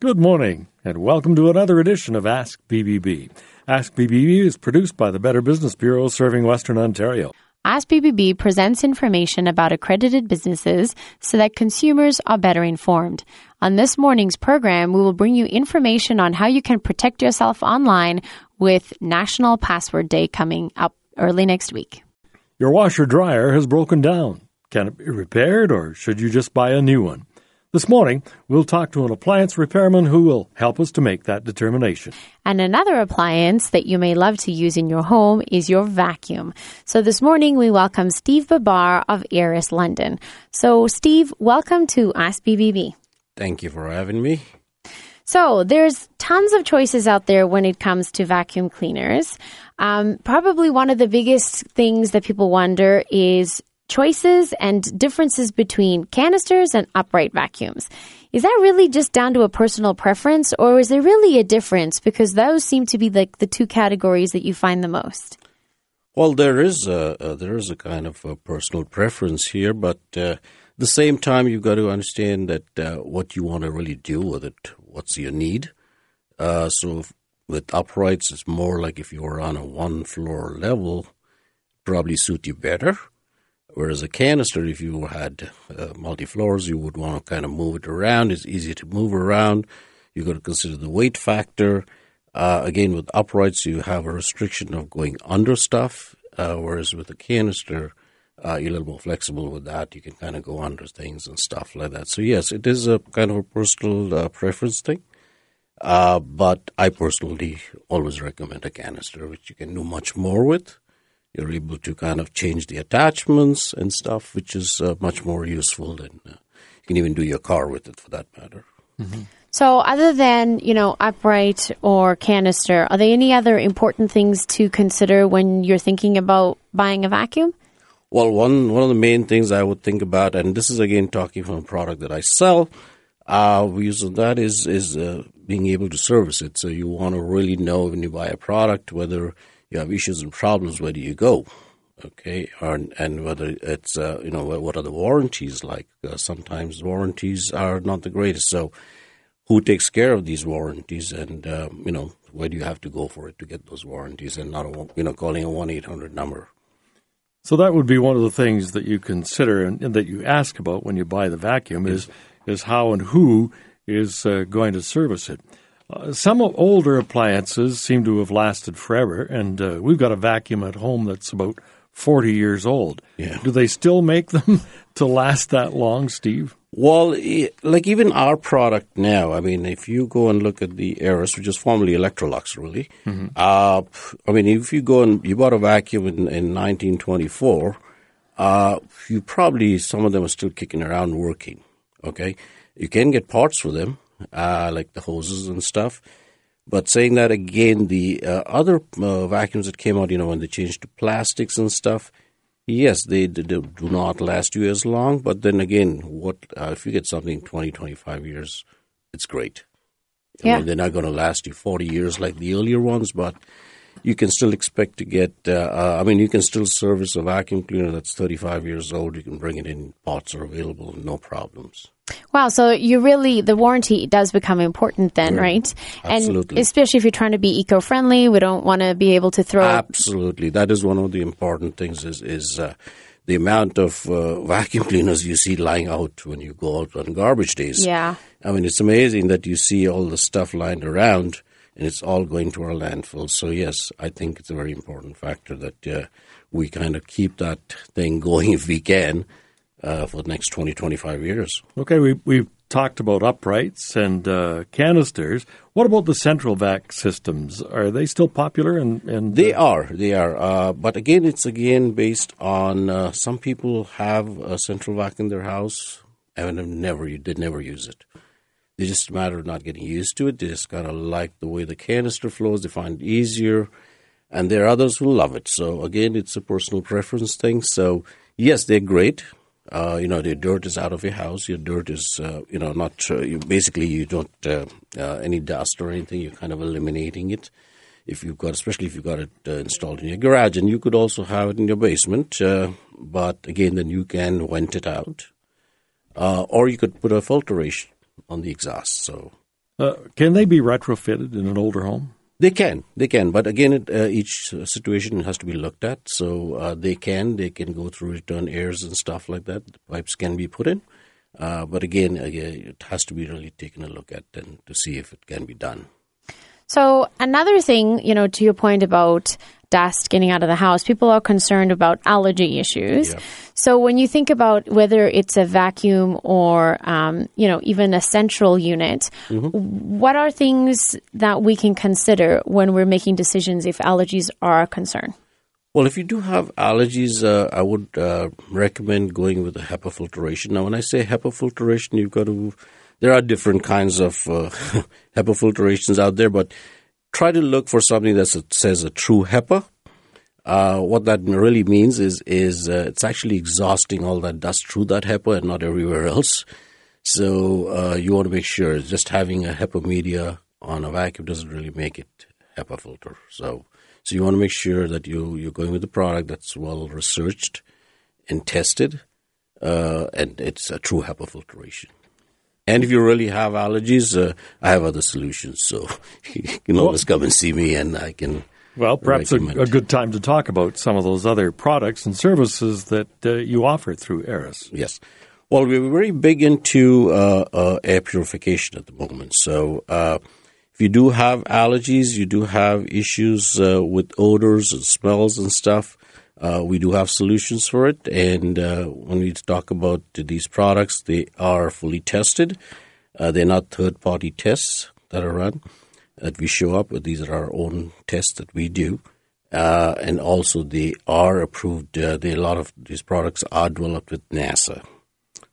Good morning, and welcome to another edition of Ask BBB. Ask BBB is produced by the Better Business Bureau serving Western Ontario. Ask BBB presents information about accredited businesses so that consumers are better informed. On this morning's program, we will bring you information on how you can protect yourself online with National Password Day coming up early next week. Your washer dryer has broken down. Can it be repaired, or should you just buy a new one? This morning, we'll talk to an appliance repairman who will help us to make that determination. And another appliance that you may love to use in your home is your vacuum. So this morning, we welcome Steve Babar of Aeris London. So, Steve, welcome to Ask BBB. Thank you for having me. So, there's tons of choices out there when it comes to vacuum cleaners. Um, probably one of the biggest things that people wonder is choices and differences between canisters and upright vacuums. Is that really just down to a personal preference, or is there really a difference? Because those seem to be like the two categories that you find the most. Well, there is a, there is a kind of a personal preference here, but uh, the same time you've got to understand that uh, what you want to really do with it, what's your need. Uh, so with uprights, it's more like if you were on a one floor level, probably suit you better. Whereas a canister, if you had uh, multi floors, you would want to kind of move it around. It's easy to move around. You've got to consider the weight factor. Uh, again, with uprights, you have a restriction of going under stuff, uh, whereas with a canister, uh, you're a little more flexible with that. You can kind of go under things and stuff like that. So, yes, it is a kind of a personal uh, preference thing. Uh, but I personally always recommend a canister, which you can do much more with you're able to kind of change the attachments and stuff, which is uh, much more useful than uh, you can even do your car with it for that matter. Mm-hmm. So, other than you know upright or canister, are there any other important things to consider when you're thinking about buying a vacuum? Well, one one of the main things I would think about, and this is again talking from a product that I sell, uh, use of that is is uh, being able to service it. So you want to really know when you buy a product whether you have issues and problems, where do you go? Okay, and, and whether it's uh, you know what are the warranties like? Uh, sometimes warranties are not the greatest. So, who takes care of these warranties, and um, you know where do you have to go for it to get those warranties, and not a, you know calling a one eight hundred number. So that would be one of the things that you consider and, and that you ask about when you buy the vacuum yes. is is how and who is uh, going to service it. Uh, some older appliances seem to have lasted forever, and uh, we've got a vacuum at home that's about 40 years old. Yeah. Do they still make them to last that long, Steve? Well, like even our product now, I mean, if you go and look at the Aeris, which is formerly Electrolux, really, mm-hmm. uh, I mean, if you go and you bought a vacuum in, in 1924, uh, you probably, some of them are still kicking around working, okay? You can get parts for them, uh, like the hoses and stuff. But saying that again, the uh, other uh, vacuums that came out, you know, when they changed to plastics and stuff, yes, they, they do not last you as long. But then again, what uh, if you get something 20, 25 years, it's great. I yeah. Mean, they're not going to last you 40 years like the earlier ones, but you can still expect to get, uh, uh, I mean, you can still service a vacuum cleaner that's 35 years old. You can bring it in, parts are available, no problems. Wow, so you really the warranty does become important then, yeah, right? Absolutely. And especially if you're trying to be eco-friendly, we don't want to be able to throw Absolutely. That is one of the important things is is uh, the amount of uh, vacuum cleaners you see lying out when you go out on garbage days. Yeah. I mean, it's amazing that you see all the stuff lying around and it's all going to our landfill. So yes, I think it's a very important factor that uh, we kind of keep that thing going if we can uh, for the next 20, 25 years. Okay, we, we've talked about uprights and uh, canisters. What about the central vac systems? Are they still popular? And, and they are, they are. Uh, but again, it's again based on uh, some people have a central vac in their house and have never they never use it. It's just a matter of not getting used to it. They just kind of like the way the canister flows. They find it easier, and there are others who love it. So again, it's a personal preference thing. So yes, they're great. Uh, you know, the dirt is out of your house. Your dirt is, uh, you know, not uh, you, basically you don't uh, uh, any dust or anything. You're kind of eliminating it. If you've got, especially if you've got it uh, installed in your garage, and you could also have it in your basement. but again, then you can vent it out, or you could put a filtration on the exhaust. So Uh, can they be retrofitted in an older home? They can, they can, but again, it, uh, each situation has to be looked at. So uh, they can, they can go through return airs and stuff like that. The pipes can be put in, uh, but again, it has to be really taken a look at and to see if it can be done. So another thing, you know, to your point about dust getting out of the house, people are concerned about allergy issues. Yeah. So when you think about whether it's a vacuum or, um, you know, even a central unit, mm-hmm. what are things that we can consider when we're making decisions if allergies are a concern? Well, if you do have allergies, uh, I would uh, recommend going with a HEPA filtration. Now, when I say HEPA filtration, you've got to. There are different kinds of uh, HEPA filtrations out there, but try to look for something that says a true HEPA. Uh, what that really means is is uh, it's actually exhausting all that dust through that HEPA and not everywhere else. So uh, you want to make sure just having a HEPA media on a vacuum doesn't really make it HEPA filter. So so you want to make sure that you you're going with a product that's well researched and tested, uh, and it's a true HEPA filtration. And if you really have allergies, uh, I have other solutions. So you can always come and see me, and I can. Well, perhaps a, a, good time to talk about some of those other products and services that uh, you offer through Aeris. Yes. Well, we're very big into uh, uh air purification at the moment. So uh, if you do have allergies, you do have issues uh, with odors and smells and stuff, uh, we do have solutions for it, and uh, when we talk about these products, they are fully tested. Uh, they're not third-party tests that are run that we show up. These are our own tests that we do, uh, and also they are approved. Uh, they, a lot of these products are developed with NASA,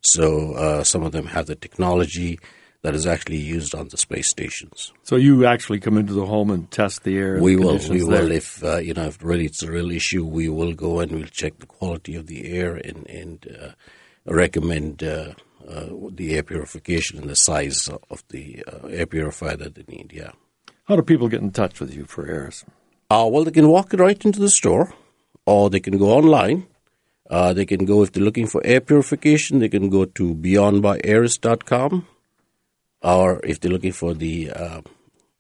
so uh, some of them have the technology that is actually used on the space stations. So you actually come into the home and test the air. we will. We there. will. If uh, you know, if really it's a real issue, we will go and we'll check the quality of the air and and uh, recommend uh, uh the air purification and the size of the uh, air purifier that they need. Yeah. How do people get in touch with you for Aeris? Uh, well, they can walk right into the store, or they can go online. Uh, they can go if they're looking for air purification. They can go to beyondbyaeris.com or if they're looking for the uh,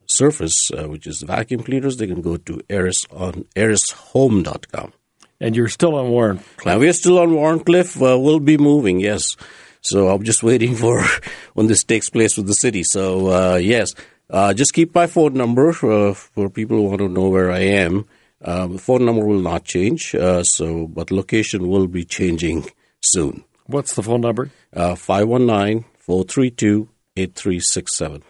surface, uh, which is vacuum cleaners, they can go to Aeris on aerishome.com. And you're still on Wharncliffe. Now we're still on Wharncliffe. Uh, we'll be moving, yes. So I'm just waiting for when this takes place with the city. So uh, yes, uh, just keep my phone number uh, for people who want to know where I am. Uh, the phone number will not change. Uh, so, but location will be changing soon. What's the phone number? Five one nine four three two 8367.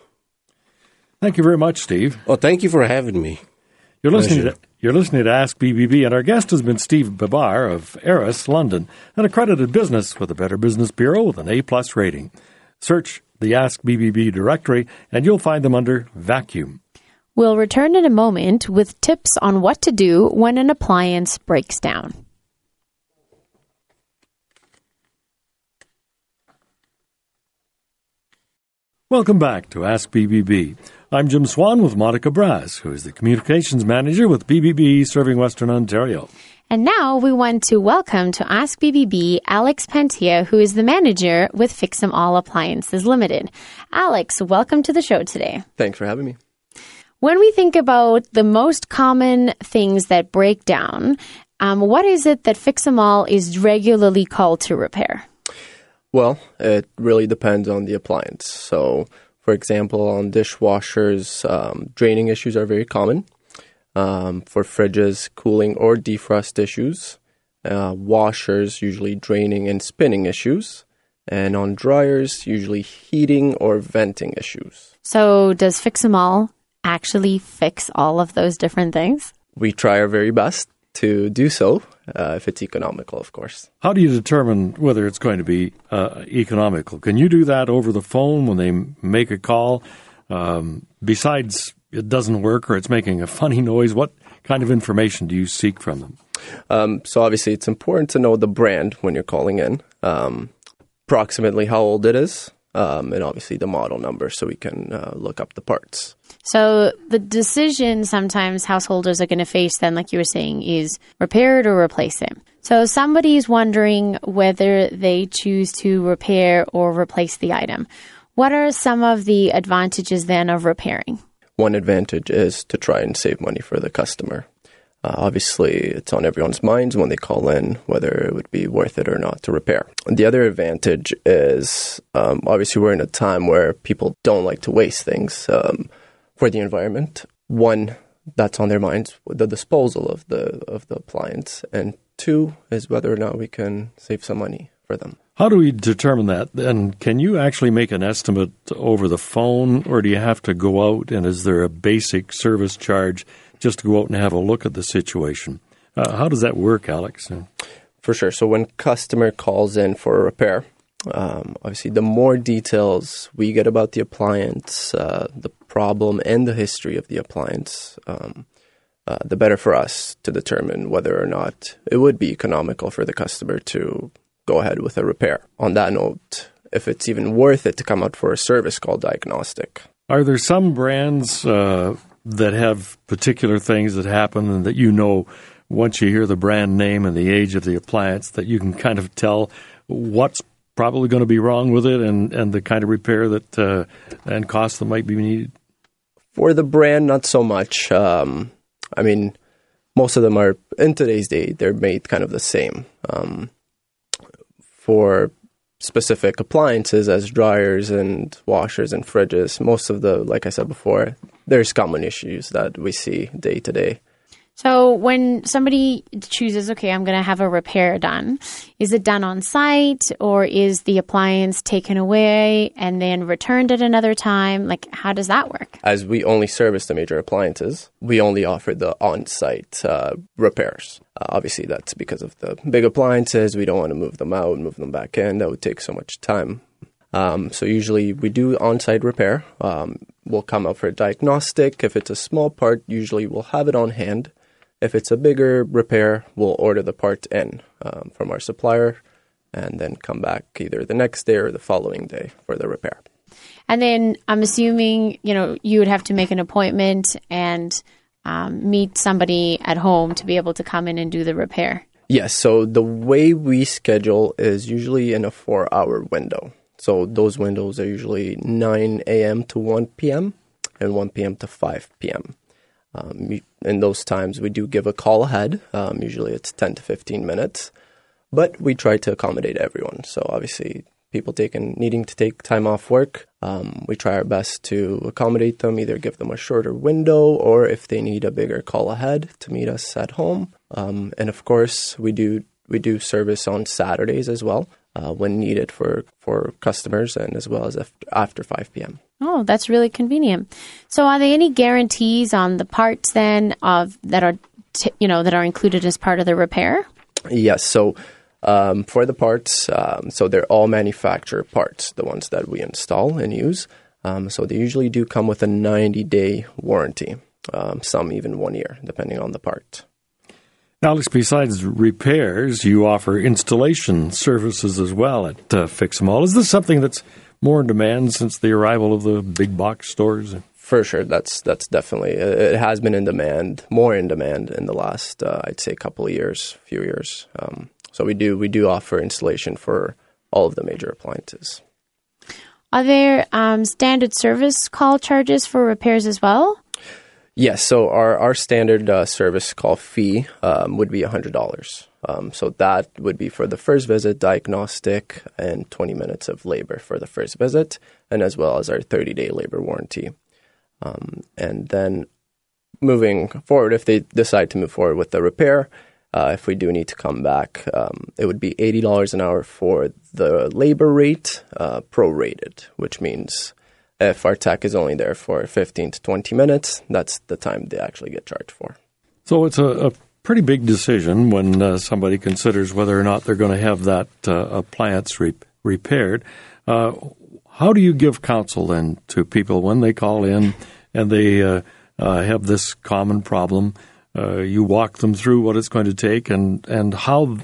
Thank you very much, Steve. Oh, thank you for having me. You're listening to you're listening to Ask BBB, and our guest has been Steve Babar of Aeris London, an accredited business with the Better Business Bureau with an A plus rating. Search the Ask BBB directory, and you'll find them under Vacuum. We'll return in a moment with tips on what to do when an appliance breaks down. Welcome back to Ask BBB. I'm Jim Swan with Monica Brass, who is the Communications Manager with BBB serving Western Ontario. And now we want to welcome to Ask BBB Alex Pantia, who is the manager with Fix 'em All Appliances Limited. Alex, welcome to the show today. Thanks for having me. When we think about the most common things that break down, um, what is it that Fix 'em All is regularly called to repair? Well, it really depends on the appliance. So, for example, on dishwashers, um, draining issues are very common. Um, for fridges, cooling or defrost issues. Uh, washers, usually draining and spinning issues. And on dryers, usually heating or venting issues. So, does Fix 'em All actually fix all of those different things? We try our very best to do so uh, if it's economical, of course. How do you determine whether it's going to be uh, economical? Can you do that over the phone when they make a call? Um, besides, it doesn't work or it's making a funny noise. What kind of information do you seek from them? Um, so obviously, it's important to know the brand when you're calling in, um, approximately how old it is, um, and obviously the model number, so we can uh, look up the parts. So the decision sometimes householders are going to face then, like you were saying, is repair it or replace it. So somebody is wondering whether they choose to repair or replace the item. What are some of the advantages then of repairing? One advantage is to try and save money for the customer. Uh, obviously, it's on everyone's minds when they call in whether it would be worth it or not to repair. The other advantage is um, obviously we're in a time where people don't like to waste things um, for the environment. One, that's on their minds, the disposal of the of the appliance, and two is whether or not we can save some money for them. How do we determine that? And can you actually make an estimate over the phone, or do you have to go out and is there a basic service charge just to go out and have a look at the situation? Uh, how does that work, Alex? For sure. So when customer calls in for a repair, um, obviously the more details we get about the appliance, uh, the problem, and the history of the appliance, um, uh, the better for us to determine whether or not it would be economical for the customer to go ahead with a repair. On that note, if it's even worth it to come out for a service called diagnostic. Are there some brands uh, that have particular things that happen and that you know once you hear the brand name and the age of the appliance that you can kind of tell what's probably going to be wrong with it and, and the kind of repair that uh, and cost that might be needed? For the brand, not so much. Um, I mean, most of them are in today's day they're made kind of the same. Um, for specific appliances as dryers and washers and fridges, most of the, like I said before, there's common issues that we see day to day. So when somebody chooses, okay, I'm going to have a repair done, is it done on site or is the appliance taken away and then returned at another time? Like, how does that work? As we only service the major appliances, we only offer the on site uh, repairs. Uh, obviously, that's because of the big appliances. We don't want to move them out, move them back in. That would take so much time. Um, so usually we do on-site repair. Um, we'll come out for a diagnostic. If it's a small part, usually we'll have it on hand if it's a bigger repair, we'll order the part in um, from our supplier and then come back either the next day or the following day for the repair. And then I'm assuming, you know, you would have to make an appointment and um, meet somebody at home to be able to come in and do the repair. Yes. So the way we schedule is usually in a four hour window. So those windows are usually 9 a.m. to 1 p.m. and 1 p.m. to 5 p.m. Um, in those times, we do give a call ahead. Um, usually it's 10 to 15 minutes, but we try to accommodate everyone. So obviously, people taking needing to take time off work, um, we try our best to accommodate them, either give them a shorter window or if they need a bigger call ahead to meet us at home. Um, and of course, we do we do service on Saturdays as well uh, when needed for for customers and as well as after 5 p.m. Oh, that's really convenient. So, are there any guarantees on the parts then of that are t- you know that are included as part of the repair? Yes. So, um, for the parts, um, so they're all manufacturer parts, the ones that we install and use. Um, so they usually do come with a 90 day warranty, um, some even one year, depending on the part. Alex, besides repairs, you offer installation services as well at uh, Fix 'em All. Is this something that's more in demand since the arrival of the big box stores? For sure, that's that's definitely it has been in demand, more in demand in the last uh, I'd say couple of years, few years. Um, so we do we do offer installation for all of the major appliances. Are there um, standard service call charges for repairs as well? Yes. So our our standard uh, service call fee um, would be hundred dollars. Um, so that would be for the first visit, diagnostic, and 20 minutes of labor for the first visit, and as well as our 30 day labor warranty. Um, and then moving forward, if they decide to move forward with the repair, uh, if we do need to come back, um, it would be $80 an hour for the labor rate, uh, prorated, which means if our tech is only there for 15 to 20 minutes, that's the time they actually get charged for. So it's a, a pretty big decision when uh, somebody considers whether or not they're going to have that uh, appliance re- repaired. Uh, how do you give counsel then to people when they call in and they uh, uh, have this common problem? Uh, you walk them through what it's going to take and, and how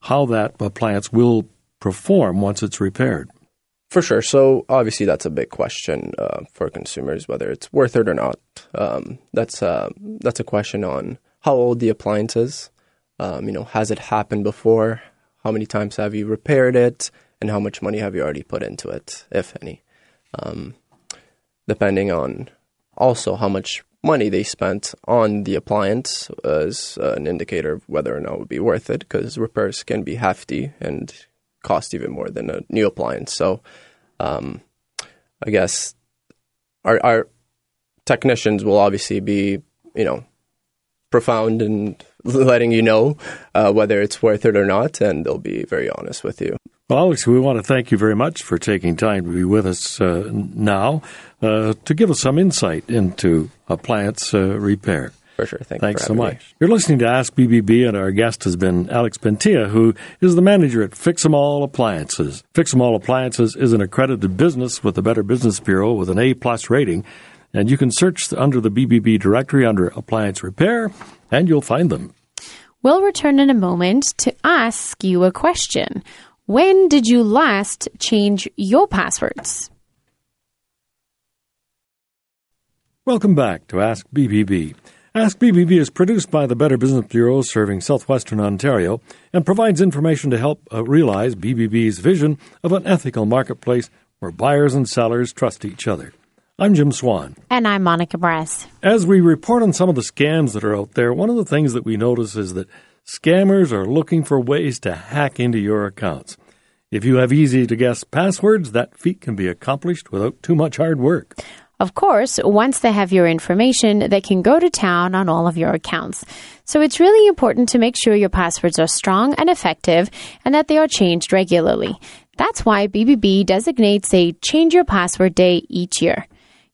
how that appliance will perform once it's repaired. For sure. So obviously that's a big question for consumers whether it's worth it or not. Um, that's that's a question on how old the appliance is. Um, you know, has it happened before? How many times have you repaired it? And how much money have you already put into it, if any? um, depending on also how much money they spent on the appliance as an indicator of whether or not it would be worth it because repairs can be hefty and cost even more than a new appliance. So, um, I guess our, our technicians will obviously be, you know, profound in letting you know uh, whether it's worth it or not, and they'll be very honest with you. Well, Alex, we want to thank you very much for taking time to be with us uh, now uh, to give us some insight into appliance uh, repair. For sure. Thank Thanks so me. much. You're listening to Ask BBB, and our guest has been Alex Pentia, who is the manager at Fix 'em All Appliances. Fix 'em All Appliances is an accredited business with the Better Business Bureau with an A plus rating, and you can search under the BBB directory under appliance repair, and you'll find them. We'll return in a moment to ask you a question. When did you last change your passwords? Welcome back to Ask BBB. Ask BBB is produced by the Better Business Bureau serving southwestern Ontario and provides information to help uh, realize BBB's vision of an ethical marketplace where buyers and sellers trust each other. I'm Jim Swan. And I'm Monica Bress. As we report on some of the scams that are out there, one of the things that we notice is that scammers are looking for ways to hack into your accounts. If you have easy to guess passwords, that feat can be accomplished without too much hard work. Of course, once they have your information, they can go to town on all of your accounts. So it's really important to make sure your passwords are strong and effective and that they are changed regularly. That's why BBB designates a Change Your Password Day each year.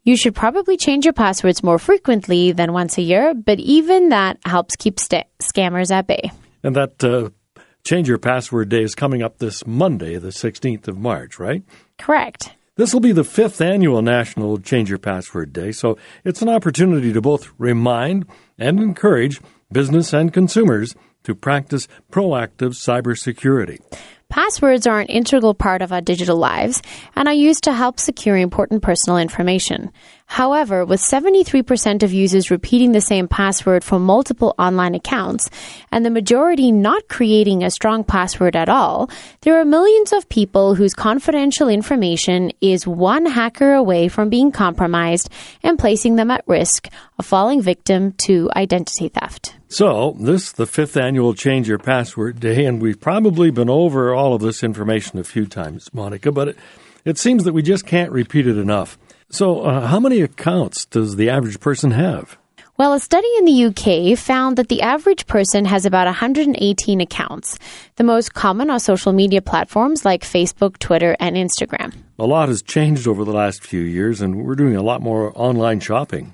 You should probably change your passwords more frequently than once a year, but even that helps keep st- scammers at bay. And that uh, Change Your Password Day is coming up this Monday, the 16th of March, right? Correct. This will be the fifth annual National Change Your Password Day, so it's an opportunity to both remind and encourage business and consumers to practice proactive cybersecurity. Passwords are an integral part of our digital lives and are used to help secure important personal information. However, with 73% of users repeating the same password for multiple online accounts and the majority not creating a strong password at all, there are millions of people whose confidential information is one hacker away from being compromised and placing them at risk of falling victim to identity theft. So, this the fifth annual Change Your Password Day, and we've probably been over all of this information a few times, Monica, but it, it seems that we just can't repeat it enough. So, uh, how many accounts does the average person have? Well, a study in the UK found that the average person has about 118 accounts. The most common are social media platforms like Facebook, Twitter, and Instagram. A lot has changed over the last few years, and we're doing a lot more online shopping.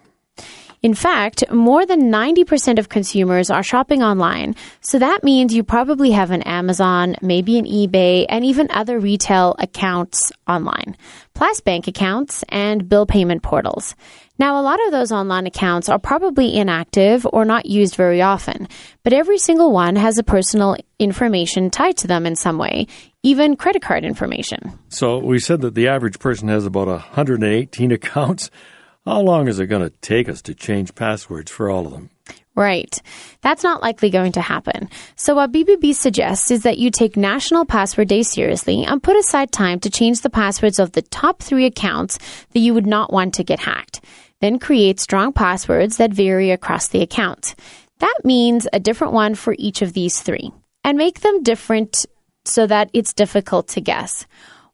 In fact, more than 90% of consumers are shopping online. So that means you probably have an Amazon, maybe an eBay, and even other retail accounts online, plus bank accounts and bill payment portals. Now, a lot of those online accounts are probably inactive or not used very often, but every single one has a personal information tied to them in some way, even credit card information. So we said that the average person has about 118 accounts. How long is it going to take us to change passwords for all of them? Right. That's not likely going to happen. So what BBB suggests is that you take National Password Day seriously and put aside time to change the passwords of the top three accounts that you would not want to get hacked. Then create strong passwords that vary across the account. That means a different one for each of these three and make them different so that it's difficult to guess.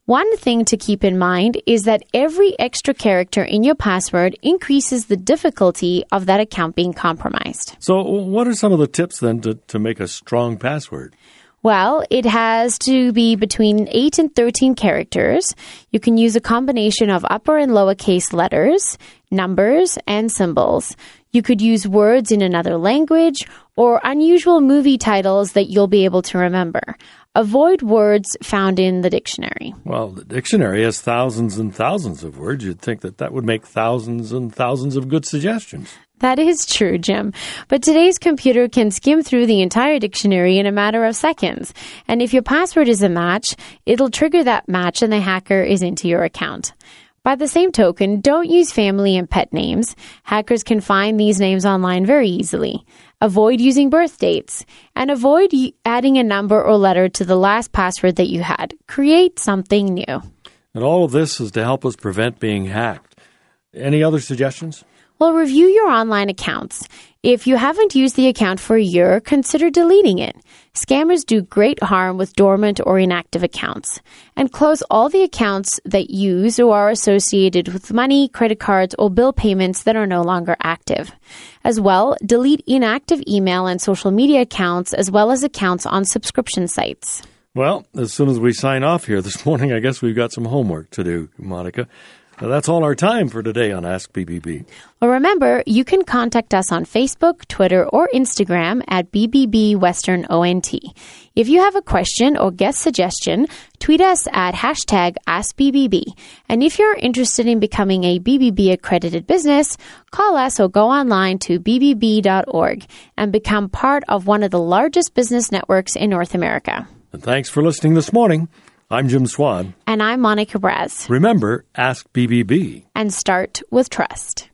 One thing to keep in mind is that every extra character in your password increases the difficulty of that account being compromised. So, what are some of the tips then to, to make a strong password? Well, it has to be between 8 and 13 characters. You can use a combination of upper and lowercase letters, numbers, and symbols. You could use words in another language or unusual movie titles that you'll be able to remember. Avoid words found in the dictionary. Well, the dictionary has thousands and thousands of words. You'd think that that would make thousands and thousands of good suggestions. That is true, Jim. But today's computer can skim through the entire dictionary in a matter of seconds. And if your password is a match, it'll trigger that match and the hacker is into your account. By the same token, don't use family and pet names. Hackers can find these names online very easily. Avoid using birth dates and avoid adding a number or letter to the last password that you had. Create something new. And all of this is to help us prevent being hacked. Any other suggestions? Well, review your online accounts. If you haven't used the account for a year, consider deleting it. Scammers do great harm with dormant or inactive accounts. And close all the accounts that use or are associated with money, credit cards, or bill payments that are no longer active. As well, delete inactive email and social media accounts as well as accounts on subscription sites. Well, as soon as we sign off here this morning, I guess we've got some homework to do, Monica. That's all our time for today on Ask BBB. Well, remember, you can contact us on Facebook, Twitter, or Instagram at BBB Western ONT. If you have a question or guest suggestion, tweet us at hashtag AskBBB. And if you're interested in becoming a BBB accredited business, call us or go online to bbb.org and become part of one of the largest business networks in North America. And thanks for listening this morning. I'm Jim Swan. And I'm Monica Braz. Remember, ask BBB. And start with trust.